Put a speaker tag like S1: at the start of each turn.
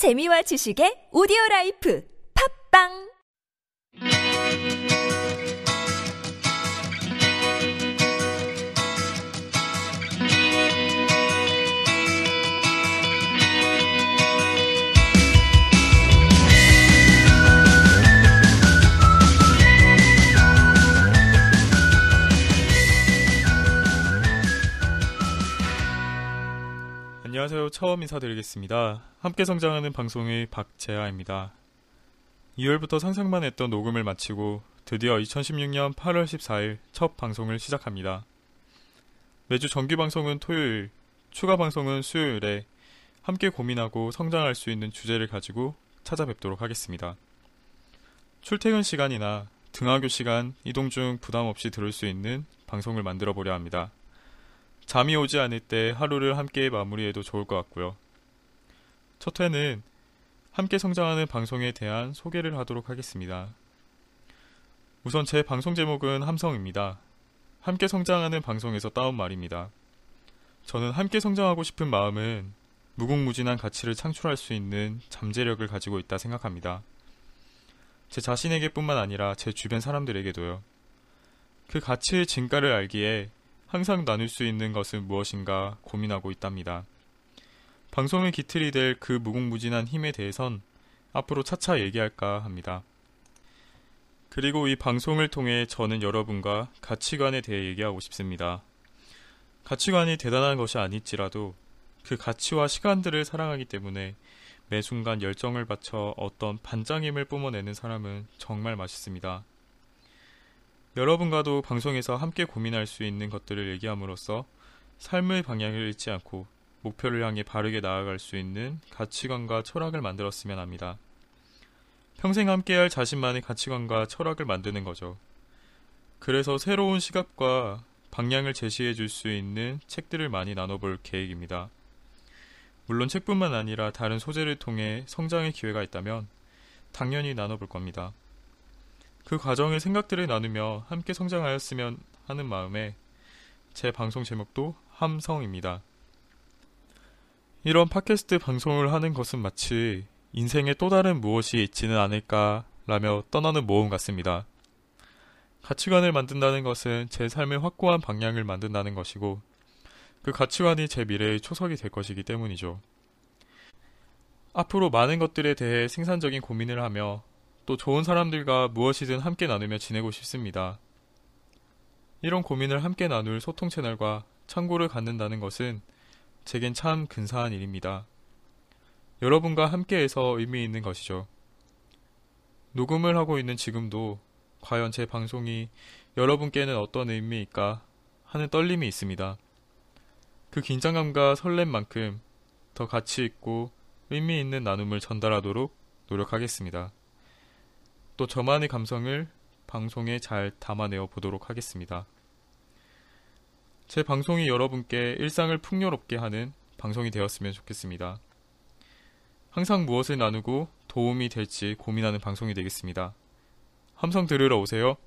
S1: 재미와 지식의 오디오 라이프. 팝빵
S2: 안녕하세요. 처음 인사드리겠습니다. 함께 성장하는 방송의 박재아입니다. 2월부터 상상만 했던 녹음을 마치고 드디어 2016년 8월 14일 첫 방송을 시작합니다. 매주 정규 방송은 토요일, 추가 방송은 수요일에 함께 고민하고 성장할 수 있는 주제를 가지고 찾아뵙도록 하겠습니다. 출퇴근 시간이나 등하교 시간, 이동 중 부담 없이 들을 수 있는 방송을 만들어 보려 합니다. 잠이 오지 않을 때 하루를 함께 마무리해도 좋을 것 같고요. 첫 회는 함께 성장하는 방송에 대한 소개를 하도록 하겠습니다. 우선 제 방송 제목은 함성입니다. 함께 성장하는 방송에서 따온 말입니다. 저는 함께 성장하고 싶은 마음은 무궁무진한 가치를 창출할 수 있는 잠재력을 가지고 있다 생각합니다. 제 자신에게뿐만 아니라 제 주변 사람들에게도요. 그 가치의 진가를 알기에 항상 나눌 수 있는 것은 무엇인가 고민하고 있답니다. 방송의 기틀이 될 그 무궁무진한 힘에 대해선 앞으로 차차 얘기할까 합니다. 그리고 이 방송을 통해 저는 여러분과 가치관에 대해 얘기하고 싶습니다. 가치관이 대단한 것이 아닐지라도 그 가치와 시간들을 사랑하기 때문에 매 순간 열정을 바쳐 어떤 반장임을 뿜어내는 사람은 정말 맛있습니다. 여러분과도 방송에서 함께 고민할 수 있는 것들을 얘기함으로써 삶의 방향을 잃지 않고 목표를 향해 바르게 나아갈 수 있는 가치관과 철학을 만들었으면 합니다. 평생 함께할 자신만의 가치관과 철학을 만드는 거죠. 그래서 새로운 시각과 방향을 제시해 줄 수 있는 책들을 많이 나눠볼 계획입니다. 물론 책뿐만 아니라 다른 소재를 통해 성장의 기회가 있다면 당연히 나눠볼 겁니다. 그 과정의 생각들을 나누며 함께 성장하였으면 하는 마음에 제 방송 제목도 함성입니다. 이런 팟캐스트 방송을 하는 것은 마치 인생에 또 다른 무엇이 있지는 않을까라며 떠나는 모험 같습니다. 가치관을 만든다는 것은 제 삶의 확고한 방향을 만든다는 것이고 그 가치관이 제 미래의 초석이 될 것이기 때문이죠. 앞으로 많은 것들에 대해 생산적인 고민을 하며 또 좋은 사람들과 무엇이든 함께 나누며 지내고 싶습니다. 이런 고민을 함께 나눌 소통 채널과 창구를 갖는다는 것은 제겐 참 근사한 일입니다. 여러분과 함께해서 의미 있는 것이죠. 녹음을 하고 있는 지금도 과연 제 방송이 여러분께는 어떤 의미일까 하는 떨림이 있습니다. 그 긴장감과 설렘만큼 더 가치 있고 의미 있는 나눔을 전달하도록 노력하겠습니다. 또 저만의 감성을 방송에 잘 담아내어 보도록 하겠습니다. 제 방송이 여러분께 일상을 풍요롭게 하는 방송이 되었으면 좋겠습니다. 항상 무엇을 나누고 도움이 될지 고민하는 방송이 되겠습니다. 함성 들으러 오세요.